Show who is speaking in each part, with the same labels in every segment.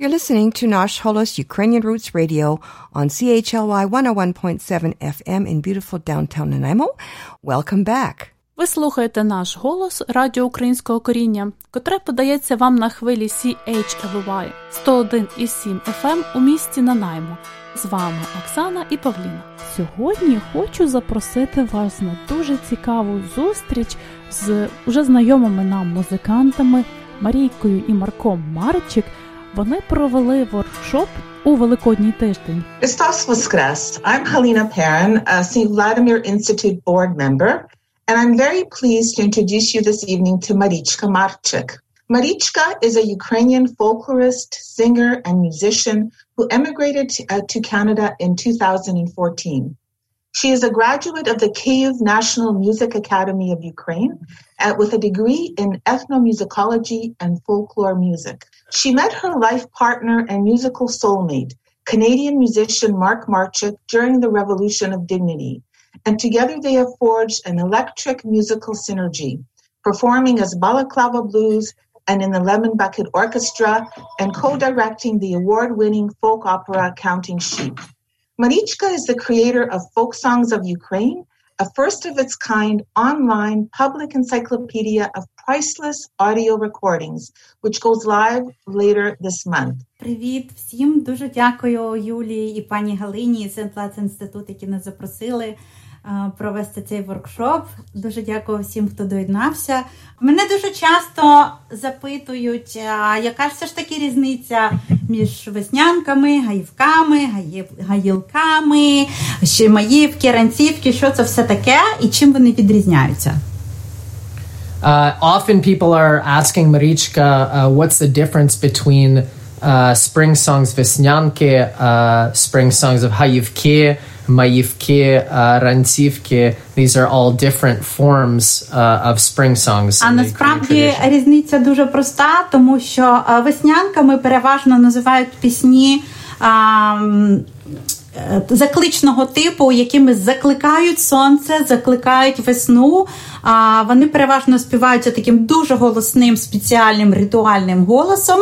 Speaker 1: You're listening to Nash Holos Ukrainian Roots Radio on CHLY 101.7 FM in beautiful downtown Nanaimo. Welcome back.
Speaker 2: Ви слухаєте наш голос Радіо Українського коріння, котре подається вам на хвилі CHLY 101,7 FM у місті Нанаймо. З вами Оксана і Павліна. Сьогодні хочу запросити вас на дуже цікаву зустріч з уже знайомими нам музикантами Марійкою і Марком Марчик. Вони провели воркшоп у Великодній тиждень.
Speaker 3: Christos Voskres. I'm Helena Perrin, a St. Vladimir Institute board member, and I'm very pleased to introduce you this evening to Marichka Marchik. Marichka is a Ukrainian folklorist, singer, and musician who emigrated to, uh, to Canada in 2014. She is a graduate of the Kyiv National Music Academy of Ukraine uh, with a degree in ethnomusicology and folklore music. She met her life partner and musical soulmate, Canadian musician Mark Marchuk, during the Revolution of Dignity, and together they have forged an electric musical synergy, performing as Balaclava Blues and in the Lemon Bucket Orchestra, and co-directing the award-winning folk opera Counting Sheep. Marichka is the creator of Folk Songs of Ukraine, a first of its kind online public encyclopedia of priceless audio recordings, which goes live later this month.
Speaker 4: Привіт всім! Дуже дякую Юлії і пані Галині і Сентлац інститут, які нас запросили е, Провести цей воркшоп. Дуже дякую всім, хто доєднався. Мене дуже часто запитують, яка ж все ж таки різниця між веснянками, гаївками, гаїв- гаїлками, шимаївки, ранцівки, що це все таке і чим вони відрізняються?
Speaker 5: Uh, often people are asking Marichka, uh, what's the difference between uh, spring songs Vesnyanke, spring songs of Hayivke, Mayivke, uh, Rantsivke. These are all different forms uh, of spring songs.
Speaker 4: А насправді різниця дуже проста, тому що е, веснянками переважно називають пісні. е, Закличного типу, якими закликають сонце, закликають весну. А вони переважно співаються таким дуже голосним спеціальним ритуальним голосом.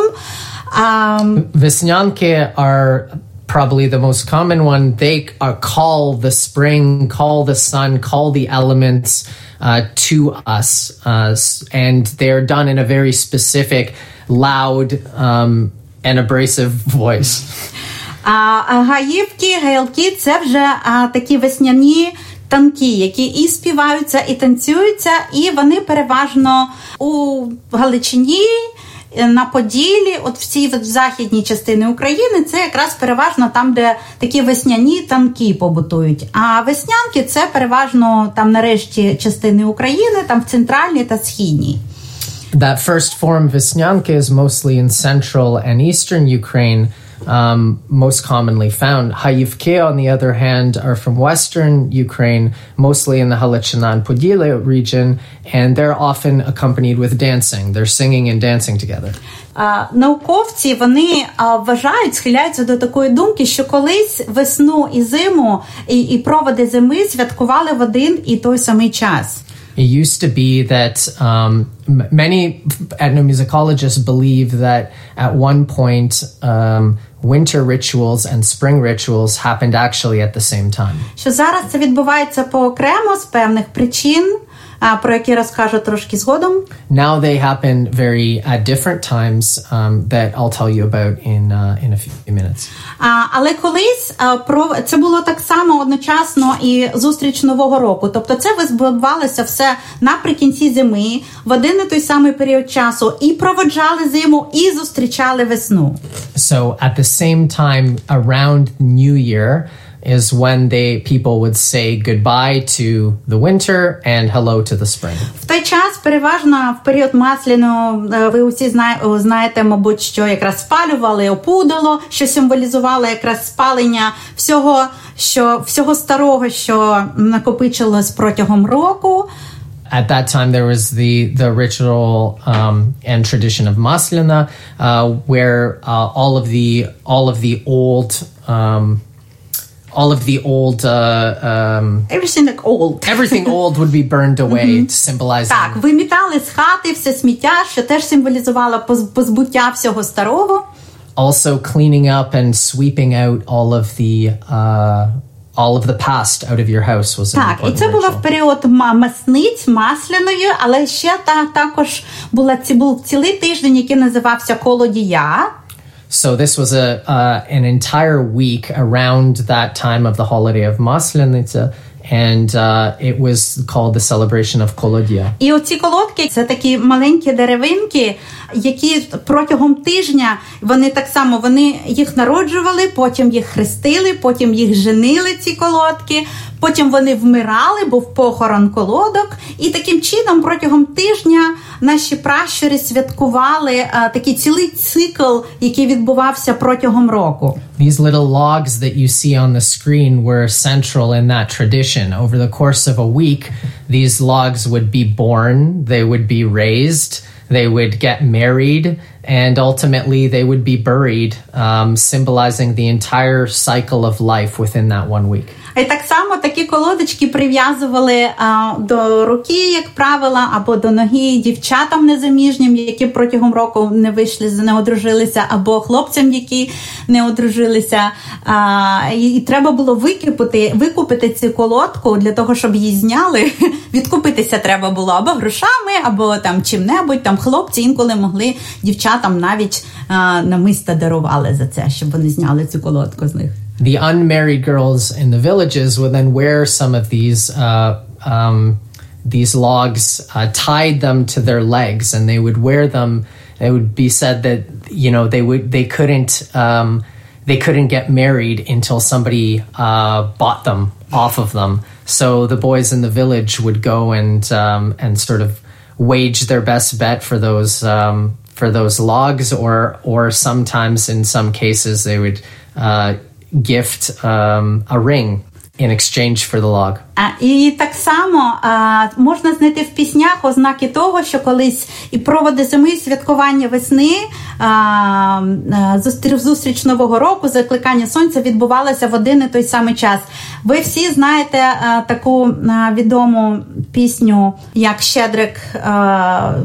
Speaker 4: А,
Speaker 5: Vesnyanke are probably the most common one. They are call the spring, call the sun, call the elements uh, to us, uh, s- and they're done in a very specific, loud, um, and abrasive voice.
Speaker 4: А, а гаївки, гайлки це вже а, такі весняні танки, які і співаються, і танцюються, і вони переважно у Галичині. Е, На Поділі, от в цій от західній частині України, це якраз переважно там, де такі весняні танки побутують. А веснянки це переважно там нарешті частини України, там в центральній та східній.
Speaker 5: That first form, Vesnyanka, is mostly in central and eastern Ukraine, um, most commonly found. Hayivke, on the other hand, are from western Ukraine, mostly in the Halachina and Podile region, and they're often accompanied with dancing. They're singing and dancing together.
Speaker 4: А, Науковці вони а, вважають, схиляються до такої думки, що колись весну і зиму і, і проводи зими святкували в один і той самий час.
Speaker 5: It used to be that um, m- many ethnomusicologists believe that at one point um, winter rituals and spring rituals happened actually at the same time.
Speaker 4: Що зараз це відбувається поокремо з певних причин, а, Про які розкажу трошки згодом.
Speaker 5: Now they happen very at different times um, that I'll tell you about in uh, in a few minutes.
Speaker 4: А, але колись а, про це було так само одночасно і зустріч нового року. Тобто, це відбувалося все наприкінці зими, в один і той самий період часу, і проводжали зиму, і зустрічали весну.
Speaker 5: So at the same time around New Year is when they people would say goodbye to the winter and hello to the spring.
Speaker 4: В той час переважно в період масляного е, ви усі знає- о, знаєте, мабуть, що якраз спалювали опудало, що символізувало якраз спалення всього, що всього старого, що накопичилось протягом року.
Speaker 5: At that time, there was the the ritual um, and tradition of Maslina, uh, where uh, all of the all of the old um, all of the old uh, um,
Speaker 4: Everything like old.
Speaker 5: everything old would be burned away to symbolize
Speaker 4: Так, вимітали з хати все сміття, що теж символізувало поз- позбуття всього старого.
Speaker 5: also cleaning up and sweeping out all of the uh, all of the past out of your house was
Speaker 4: Так, і це було в період ма- масниць масляної, але ще та також була ці був цілий тиждень, який називався колодія.
Speaker 5: So this was a uh, an entire week around that time of the holiday of Maslenitsa, and uh, it was called the celebration of Kolodia.
Speaker 4: І оці колодки це такі маленькі деревинки, які протягом тижня вони так само вони їх народжували, потім їх хрестили, потім їх женили, ці колодки. Потім вони вмирали, був похорон колодок, і таким чином протягом тижня наші пращури святкували а, такий цілий цикл, який відбувався протягом року.
Speaker 5: These little logs that you see on the screen were central in that tradition. Over the course of a week, these logs would be born, they would be raised, they would get married, and ultimately they would be buried, um, symbolizing the entire cycle of life within that one week.
Speaker 4: І так само такі колодочки прив'язували а, до руки, як правило, або до ноги дівчатам незаміжнім, які протягом року не вийшли, не одружилися, або хлопцям, які не одружилися. А, і, і треба було викупити, викупити цю колодку для того, щоб її зняли. Відкупитися треба було або грошами, або там чим-небудь. Там хлопці інколи могли дівчатам навіть а, намиста дарували за це, щоб вони зняли цю колодку з них.
Speaker 5: the unmarried girls in the villages would then wear some of these uh, um, these logs, uh, tied them to their legs, and they would wear them. It would be said that you know they would they couldn't um, they couldn't get married until somebody uh, bought them off of them. So the boys in the village would go and um, and sort of wage their best bet for those um, for those logs, or or sometimes in some cases they would uh, gift um, a ring in exchange for the log.
Speaker 4: А, І так само а, можна знайти в піснях ознаки того, що колись і проводи зими, і святкування весни, зустріч, зустріч нового року, закликання сонця відбувалося в один і той самий час. Ви всі знаєте таку відому пісню, як Щедрик,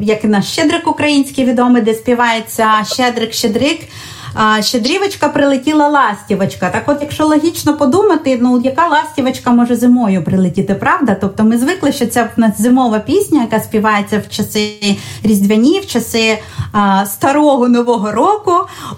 Speaker 4: як і наш Щедрик український відомий, де співається Щедрик, Щедрик. А, щедрівочка прилетіла ластівочка. Так от, якщо логічно подумати, ну яка ластівочка може зимою прилетіти, правда? Тобто ми звикли, що це в нас зимова пісня, яка співається в часи різдвяні, в часи а, старого нового року.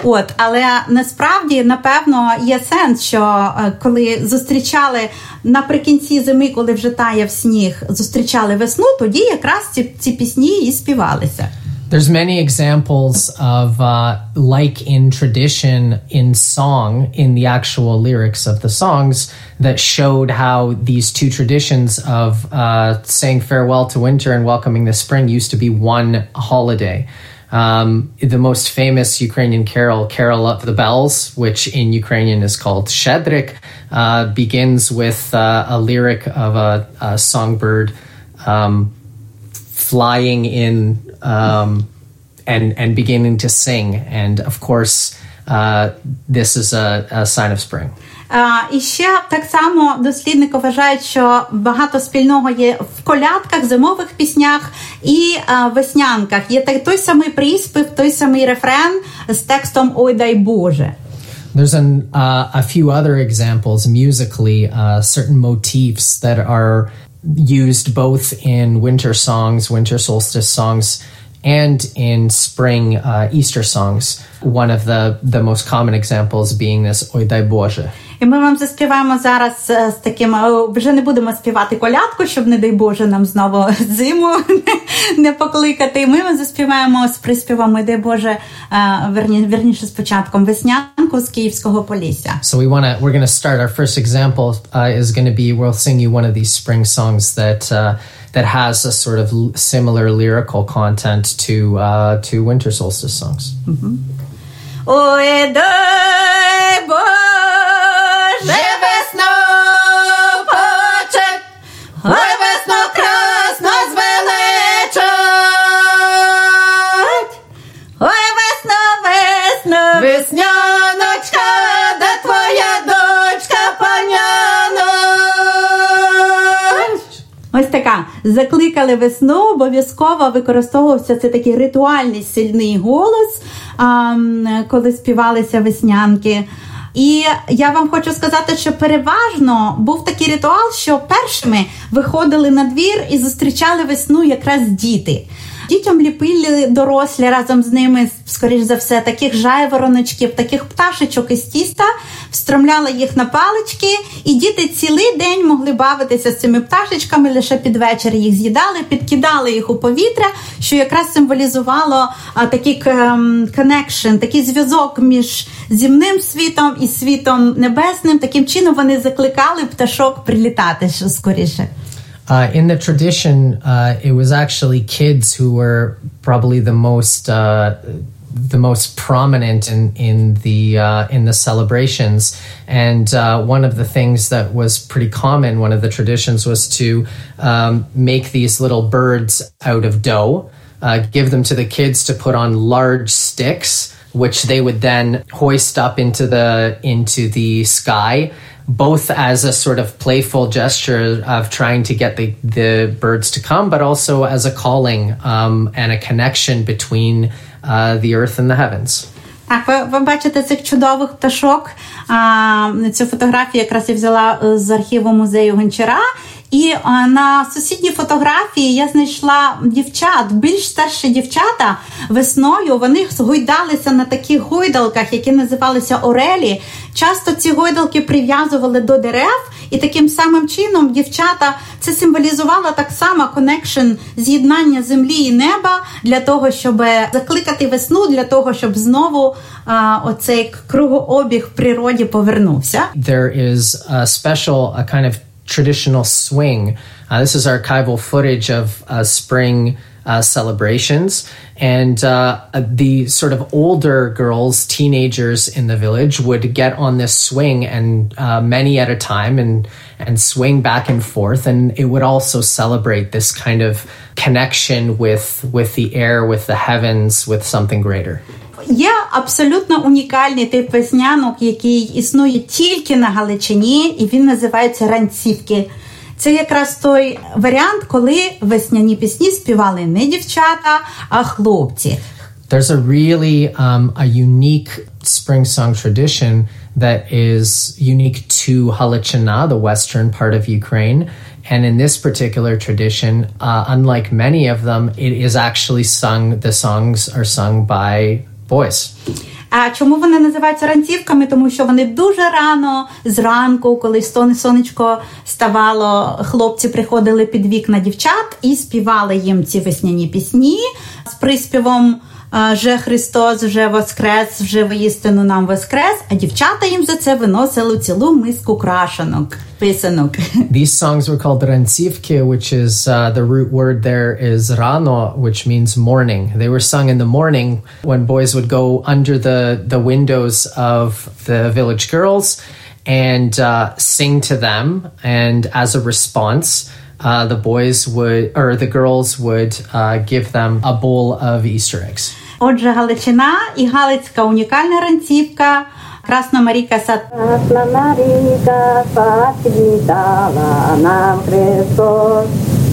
Speaker 4: От, але насправді, напевно, є сенс, що а, коли зустрічали наприкінці зими, коли вже таяв сніг, зустрічали весну, тоді якраз ці, ці пісні і співалися.
Speaker 5: There's many examples of uh, like in tradition in song in the actual lyrics of the songs that showed how these two traditions of uh, saying farewell to winter and welcoming the spring used to be one holiday. Um, the most famous Ukrainian carol, Carol of the Bells, which in Ukrainian is called Shedrik, uh, begins with uh, a lyric of a, a songbird um, flying in um, and and beginning to sing. And of course, uh, this is a, a sign of spring.
Speaker 4: А, і ще так само дослідники вважають, що багато спільного є в колядках, зимових піснях і а, веснянках. Є той, той самий приспів, той самий рефрен з текстом Ой дай Боже.
Speaker 5: There's an, uh, a few other examples musically, uh, certain motifs that are used both in winter songs, winter solstice songs, and in spring uh, Easter songs. One of the, the most common examples being this Oi Dai Bože.
Speaker 4: І ми вам заспіваємо зараз е, з таким. е, Вже не будемо співати колядку, щоб, не дай Боже, нам знову зиму не, не покликати. І ми вам заспіваємо з приспівом, «Ой, дай Боже, е, верні, верніше з початком веснянку з Київського Полісся.
Speaker 5: So we want to. We're going to start. Our first example uh, is going to be. We'll sing you one of these spring songs that uh, that has a sort of similar lyrical content to uh, to winter solstice songs.
Speaker 4: Ой, закликали весну, обов'язково використовувався це такий ритуальний сильний голос, коли співалися веснянки. І я вам хочу сказати, що переважно був такий ритуал, що першими виходили на двір і зустрічали весну якраз діти. Дітям ліпили дорослі разом з ними, скоріш за все, таких жайвороночків, таких пташечок із тіста, встромляли їх на палички, і діти цілий день могли бавитися з цими пташечками, лише під вечір їх з'їдали, підкидали їх у повітря, що якраз символізувало такий connection, такий зв'язок між земним світом і світом небесним. Таким чином вони закликали пташок прилітати скоріше.
Speaker 5: Uh, in the tradition, uh, it was actually kids who were probably the most uh, the most prominent in in the uh, in the celebrations. And uh, one of the things that was pretty common, one of the traditions, was to um, make these little birds out of dough, give them to the kids to put on large sticks, which they would then hoist up into the into the sky both as a sort of playful gesture of trying to get the, the birds to come, but also as a calling um, and a connection between uh, the earth and the heavens.
Speaker 4: Так, ви, ви бачите цих чудових пташок. А, Цю фотографію якраз я взяла з архіву музею Гончара. І на сусідній фотографії я знайшла дівчат, більш старші дівчата весною. Вони гойдалися на таких гойдалках, які називалися Орелі. Часто ці гойдалки прив'язували до дерев, і таким самим чином дівчата це символізувало так само connection з'єднання землі і неба для того, щоб закликати весну, для того, щоб знову а, оцей кругообіг в природі повернувся.
Speaker 5: There is a special a kind of traditional swing. Uh, this is archival footage of uh, spring uh, celebrations. And uh, the sort of older girls, teenagers in the village, would get on this swing and uh, many at a time and, and swing back and forth. And it would also celebrate this kind of connection with, with the air, with the heavens, with something greater.
Speaker 4: Є абсолютно унікальний тип веснянок, який існує тільки на Галичині, і він називається ранцівки. Це якраз той варіант, коли весняні пісні співали не дівчата, а хлопці.
Speaker 5: There's a really um, a unique spring song tradition that is unique to Halichina, the western part of Ukraine. And in this particular tradition, uh, unlike many of them, it is actually sung, the songs are sung by boys.
Speaker 4: А чому вони називаються ранцівками? Тому що вони дуже рано зранку, коли сонечко ставало, хлопці приходили під вікна дівчат і співали їм ці весняні пісні з приспівом. Вже Христос вже воскрес, вже воістину нам воскрес, а дівчата їм за це виносили цілу миску крашенок, писанок.
Speaker 5: These songs were called rantsivke, which is uh, the root word there is rano, which means morning. They were sung in the morning when boys would go under the, the windows of the village girls and uh, sing to them. And as a response, uh, the boys would, or the girls would uh, give them a bowl of Easter eggs.
Speaker 4: Отже, Галичина і Галицька унікальна ранцівка. Красна Маріка сад.
Speaker 6: Красна Маріка сад підвітала нам Христос.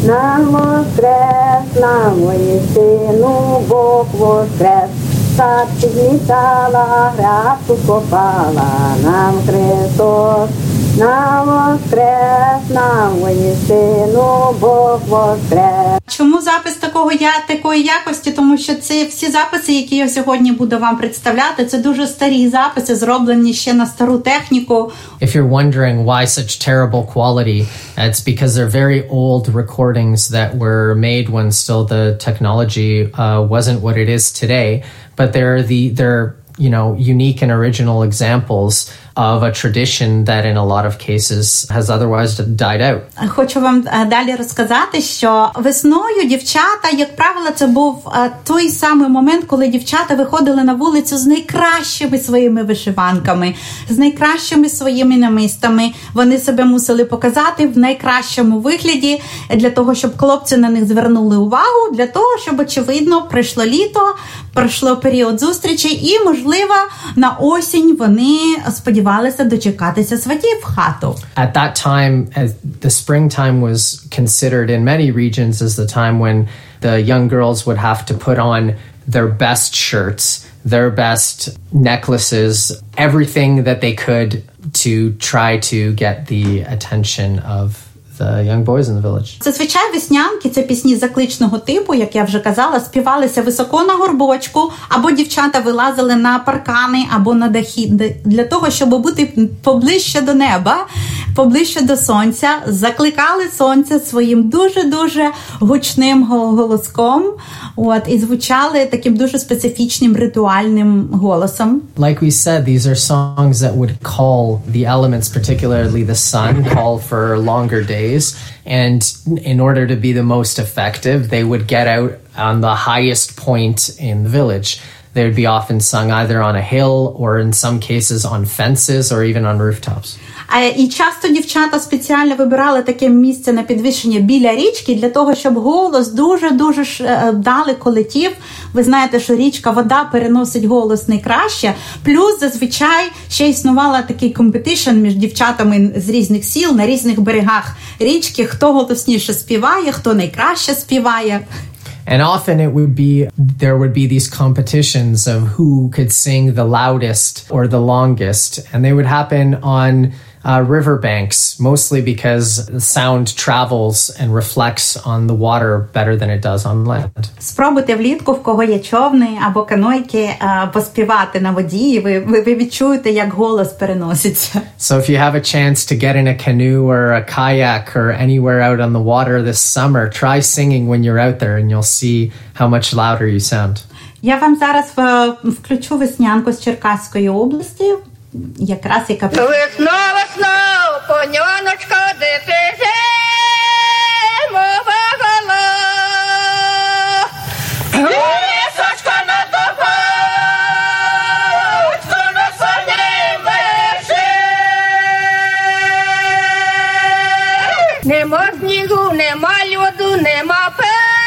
Speaker 6: Нам воскрес, нам воістину Бог воскрес. Сад підмітала, грядку копала нам Христос. Нам воскрес, нам воістину Бог воскрес.
Speaker 4: Чому запис такого я такої якості? Тому що це всі записи, які я сьогодні буду вам представляти, це дуже старі записи, зроблені ще на стару техніку.
Speaker 5: If you're wondering why such terrible quality, it's because they're very old recordings that were made when still the technology uh, wasn't what it is today. But they're the they're you know unique and original examples of a tradition that in a lot of cases has otherwise died out.
Speaker 4: Хочу вам далі розказати, що весною дівчата, як правило, це був той самий момент, коли дівчата виходили на вулицю з найкращими своїми вишиванками, з найкращими своїми намистами. Вони себе мусили показати в найкращому вигляді для того, щоб хлопці на них звернули увагу, для того, щоб очевидно прийшло літо, пройшло період зустрічей, і можливо на осінь вони сподівалися сподівалися дочекатися сватів в хату.
Speaker 5: At that time, as the springtime was considered in many regions as the time when the young girls would have to put on their best shirts, their best necklaces, everything that they could to try to get the attention of the young boys in the village.
Speaker 4: Зазвичай веснянки це пісні закличного типу, як я вже казала, співалися високо на горбочку, або дівчата вилазили на паркани або на дахи для того, щоб бути поближче до неба, поближче до сонця, закликали сонце своїм дуже дуже гучним го- голоском. От і звучали таким дуже специфічним ритуальним голосом.
Speaker 5: Like we said, these are songs that would call the elements, particularly the sun, call for longer days. And in order to be the most effective, they would get out on the highest point in the village. They would be often sung either on a hill or in some cases on fences or even on rooftops.
Speaker 4: І часто дівчата спеціально вибирали таке місце на підвищення біля річки для того, щоб голос дуже дуже далеко летів. Ви знаєте, що річка вода переносить голос найкраще. Плюс зазвичай ще існувала такий компетишн між дівчатами з різних сіл на різних берегах річки, хто голосніше співає, хто найкраще співає.
Speaker 5: And often it would be, there would be these competitions of who could sing the loudest or the longest. And they would happen on uh, riverbanks, mostly because the sound travels and reflects on the water better than it does on land.
Speaker 4: Спробуйте влітку, в кого є човни або канойки, е, поспівати на воді. і Ви, ви, ви відчуєте, як голос переноситься.
Speaker 5: So if you have a chance to get in a canoe or a kayak or anywhere out on the water this summer, try singing when you're out there and you'll see how much louder you sound.
Speaker 4: Я вам зараз е, включу веснянку з Черкаської області, Якраз яка
Speaker 7: Весно, весно, поняночка, дитина, мова гола. Нема снігу, нема льоду, нема переходу.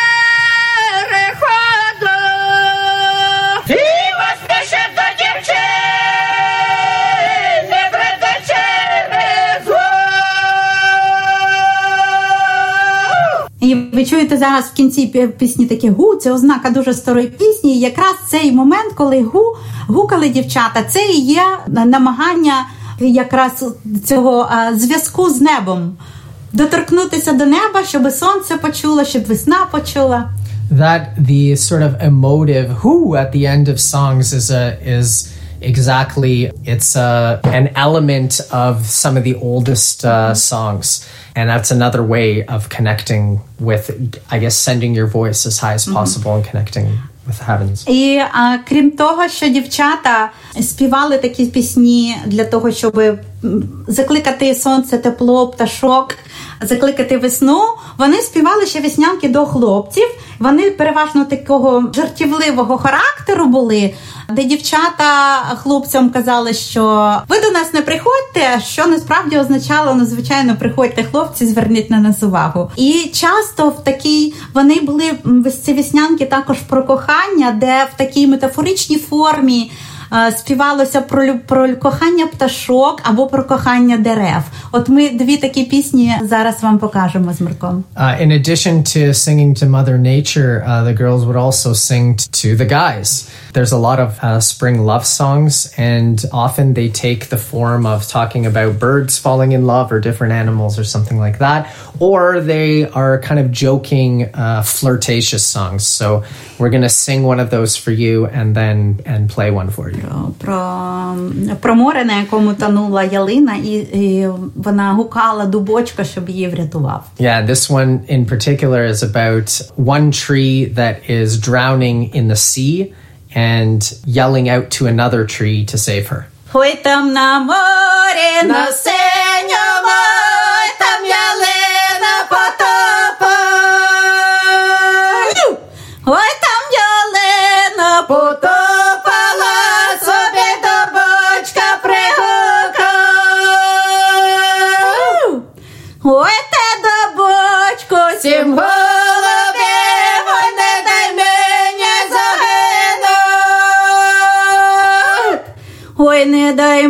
Speaker 4: Ви чуєте зараз в кінці пі- пісні таке гу, це ознака дуже старої пісні. І якраз цей момент, коли гу гукали дівчата, це і є намагання якраз цього зв'язку з небом. Доторкнутися до неба, щоб сонце почуло, щоб весна почула.
Speaker 5: that the sort of emotive who at the end of songs is a is exactly it's a an element of some of the oldest uh, songs and that's another way of connecting with i guess sending your voice as high as possible and connecting with the heavens
Speaker 4: І а, крім того, що дівчата співали такі пісні для того, щоб м, закликати сонце, тепло, пташок, закликати весну, вони співали ще веснянки до хлопців. Вони переважно такого жартівливого характеру були, де дівчата хлопцям казали, що ви до нас не приходьте, що насправді означало, ну звичайно, приходьте хлопці, зверніть на нас увагу. І часто в такій вони були ці веснянки також про кохання, де в такій метафоричній формі. е, Співалося про лю- про кохання пташок або про кохання дерев. От ми дві такі пісні зараз вам покажемо з Мирком.
Speaker 5: Uh, in addition to singing to Mother Nature, uh, the girls would also sing t- to the guys. There's a lot of uh, spring love songs, and often they take the form of talking about birds falling in love or different animals or something like that, or they are kind of joking, uh, flirtatious songs. So we're gonna sing one of those for you, and then and play one for you.
Speaker 4: Про, про море, на якому тонула ялина, і, і вона гукала дубочка, щоб її врятував.
Speaker 5: Yeah, this one in particular is about one tree that is drowning in the sea and yelling out to another tree to save her.
Speaker 4: Ой там на морі, на синьому, ой там ялина не дай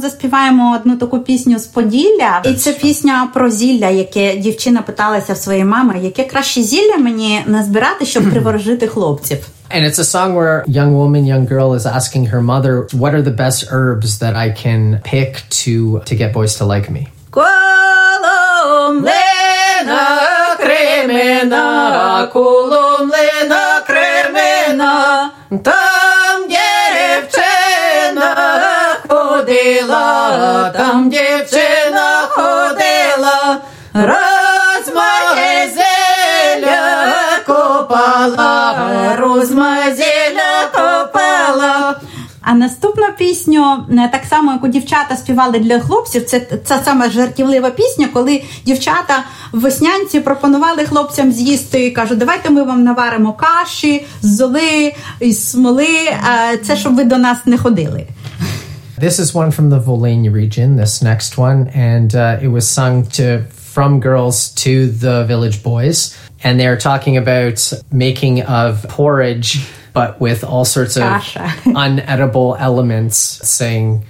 Speaker 4: Заспіваємо одну таку пісню з Поділля, і це пісня про зілля, яке дівчина питалася в своєї мами, яке краще зілля мені назбирати, щоб приворожити хлопців.
Speaker 5: And it's a song where young woman, young girl is asking her mother, what are the best herbs that I can pick to to get boys to like me?
Speaker 4: Кремена, кремена, там ходила, там дівчина ходила, розмазеля копала, розмазеля копала. А наступну пісню, е, так само як у дівчата співали для хлопців, це ця сама жартівлива пісня, коли дівчата в веснянці пропонували хлопцям з'їсти і кажуть, давайте ми вам наваримо каші з золи, із смоли, е, це щоб ви до нас не ходили.
Speaker 5: This is one from the Volane region, this next one, and uh, it was sung to from girls to the village boys, and they're talking about making of porridge, but with all sorts of unedible elements, saying,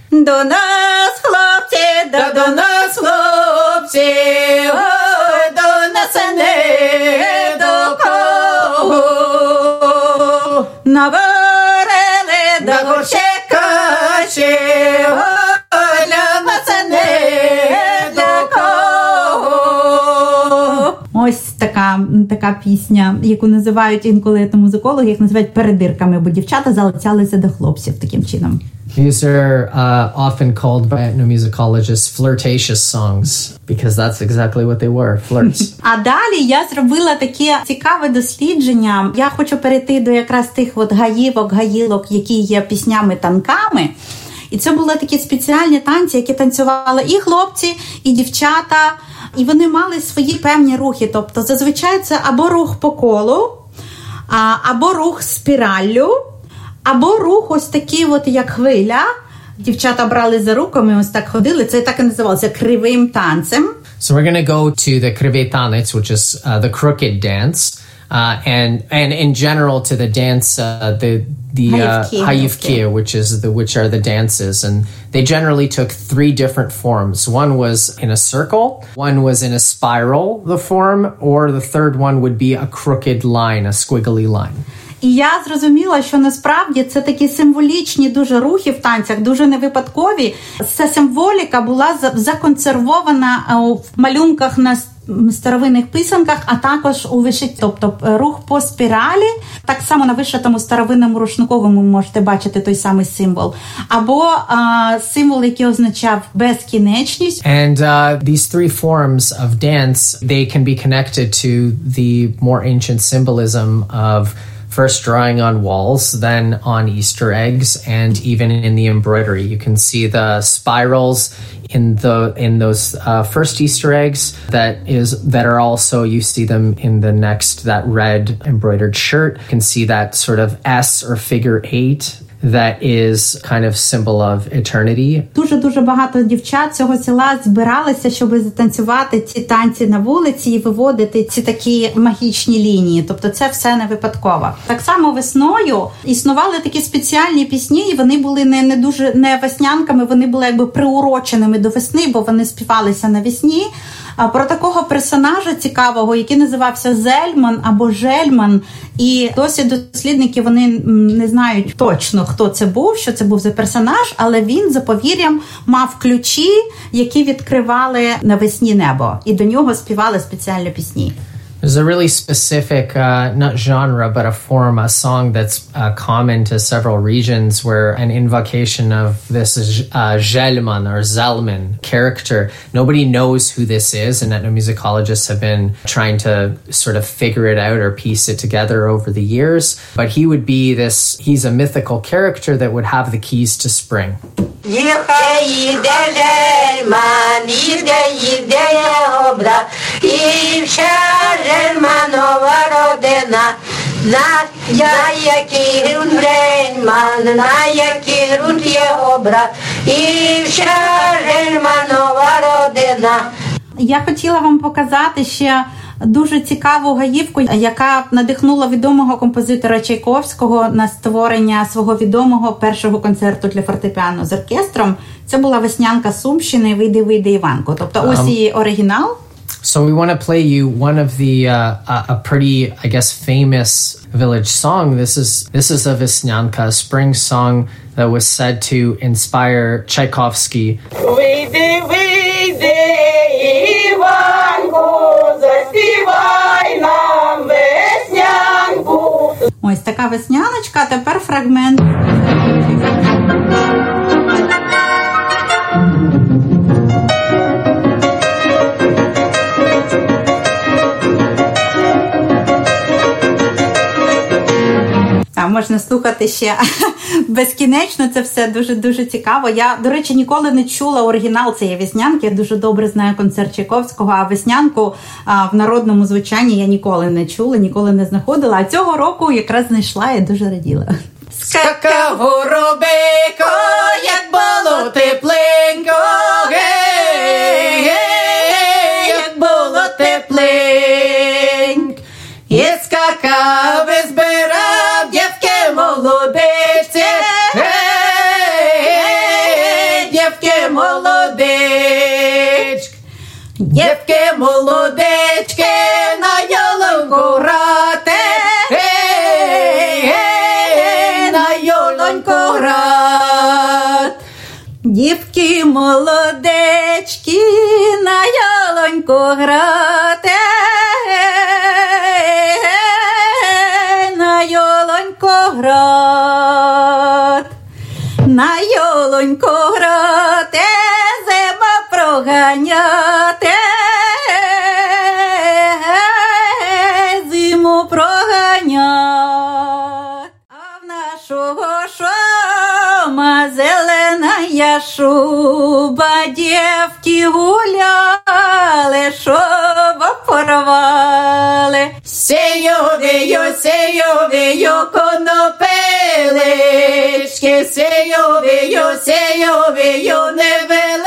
Speaker 4: така, пісня, яку називають інколи етномузикологи, їх називають передирками, бо дівчата залицялися до хлопців таким чином.
Speaker 5: These are uh, often called by ethnomusicologists flirtatious songs because that's exactly what they were flirts.
Speaker 4: А далі я зробила таке цікаве дослідження. Я хочу перейти до якраз тих от гаївок, гаїлок, які є піснями-танками. І це були такі спеціальні танці, які танцювали і хлопці, і дівчата. І вони мали свої певні рухи. Тобто, зазвичай це або рух по колу, або рух спіраллю, або рух ось такий, от як хвиля. Дівчата брали за руками, ось так ходили. Це так і називалося кривим танцем.
Speaker 5: So we're going to go to the krive tanets, which is uh, the crooked dance, uh, and and in general to the dance, uh, the the uh,
Speaker 4: Hayivki.
Speaker 5: hayivki, which is the which are the dances, and they generally took three different forms. One was in a circle, one was in a spiral, the form, or the third one would be a crooked line, a squiggly line.
Speaker 4: І я зрозуміла, що насправді це такі символічні дуже рухи в танцях, дуже не випадкові. Ця символіка була за- законсервована е, в малюнках на с- м, старовинних писанках, а також у вишитті. Тобто е, рух по спіралі, так само на вишитому старовинному рушниковому можете бачити той самий символ, або а, символ, який означав безкінечність.
Speaker 5: And uh, these three forms of dance, they can be connected to the more ancient symbolism of first drawing on walls, then on Easter eggs, and even in the embroidery. You can see the spirals in the in those uh, first Easter eggs that is that are also you see them in the next that red embroidered shirt. You can see that sort of S or figure eight that is kind of symbol of eternity
Speaker 4: Дуже дуже багато дівчат цього села збиралися, щоб затанцювати ці танці на вулиці і виводити ці такі магічні лінії. Тобто, це все не випадково. Так само весною існували такі спеціальні пісні, і вони були не, не дуже не веснянками, вони були якби приуроченими до весни, бо вони співалися навесні. Про такого персонажа цікавого, який називався Зельман або Жельман, і досі дослідники вони не знають точно, хто це був, що це був за персонаж, але він за повір'ям мав ключі, які відкривали навесні небо, і до нього співали спеціальні пісні.
Speaker 5: There's a really specific, uh, not genre, but a form, a song that's uh, common to several regions where an invocation of this uh, Gelman or Zelman character, nobody knows who this is, and ethnomusicologists have been trying to sort of figure it out or piece it together over the years. But he would be this, he's a mythical character that would have the keys to spring.
Speaker 8: Жельманова родина, на, на який грунт Жельман, на який грунт його брат, і вся Жельманова родина.
Speaker 4: Я хотіла вам показати ще дуже цікаву гаївку, яка надихнула відомого композитора Чайковського на створення свого відомого першого концерту для фортепіано з оркестром. Це була веснянка Сумщини Вийди, вийди Іванко. Тобто, ось її оригінал.
Speaker 5: So we want to play you one of the uh, a pretty, I guess, famous village song. This is this is a Visnyanka, a spring song that was said to inspire Tchaikovsky.
Speaker 7: Вийди, вийди, Іванку, заспівай нам веснянку.
Speaker 4: Ось така весняночка. а Тепер фрагмент. Можна слухати ще безкінечно. Це все дуже дуже цікаво. Я, до речі, ніколи не чула оригінал цієї веснянки. Я дуже добре знаю концерт Чайковського, а веснянку а, в народному звучанні я ніколи не чула, ніколи не знаходила. А цього року якраз знайшла і дуже раділа.
Speaker 5: Скакав горобейко, як було тепленько, гей, гей, Дівки молодечки на
Speaker 4: ялоньку грати, на йолоньку грат, на йолонько грати, зима проганяти, шуба, дівки гуляли, шоба порвали.
Speaker 5: Сею-вію, сею-вію, конопелички, сею-вію, сею-вію, невеличить.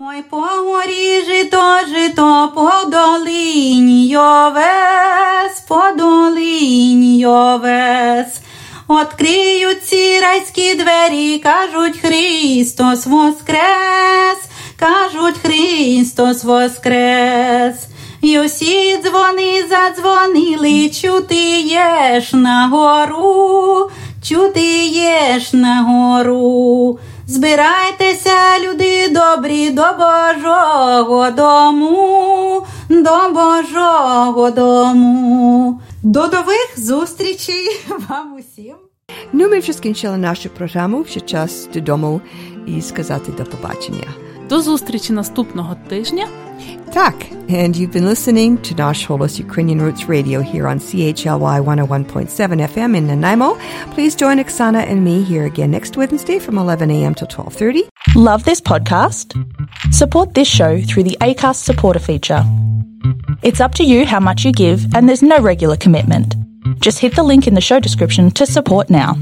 Speaker 4: Ой, по горі жито, жито, по долині овес, по долині овес. Откриють ці райські двері, кажуть Христос воскрес, кажуть Христос воскрес. І усі дзвони задзвонили, чути єш на гору, чути єш на гору. Збирайтеся, люди добрі, до Божого дому, до Божого дому. До нових зустрічей вам усім.
Speaker 1: Ну, ми вже скінчили нашу програму, вже час додому і сказати до побачення.
Speaker 2: До зустрічі наступного тижня.
Speaker 1: Tak, and you've been listening to Nash Holos Ukrainian Roots Radio here on CHLY 101.7 FM in Nanaimo. Please join Oksana and me here again next Wednesday from 11 a.m. till 12.30.
Speaker 9: Love this podcast? Support this show through the ACAST supporter feature. It's up to you how much you give, and there's no regular commitment. Just hit the link in the show description to support now.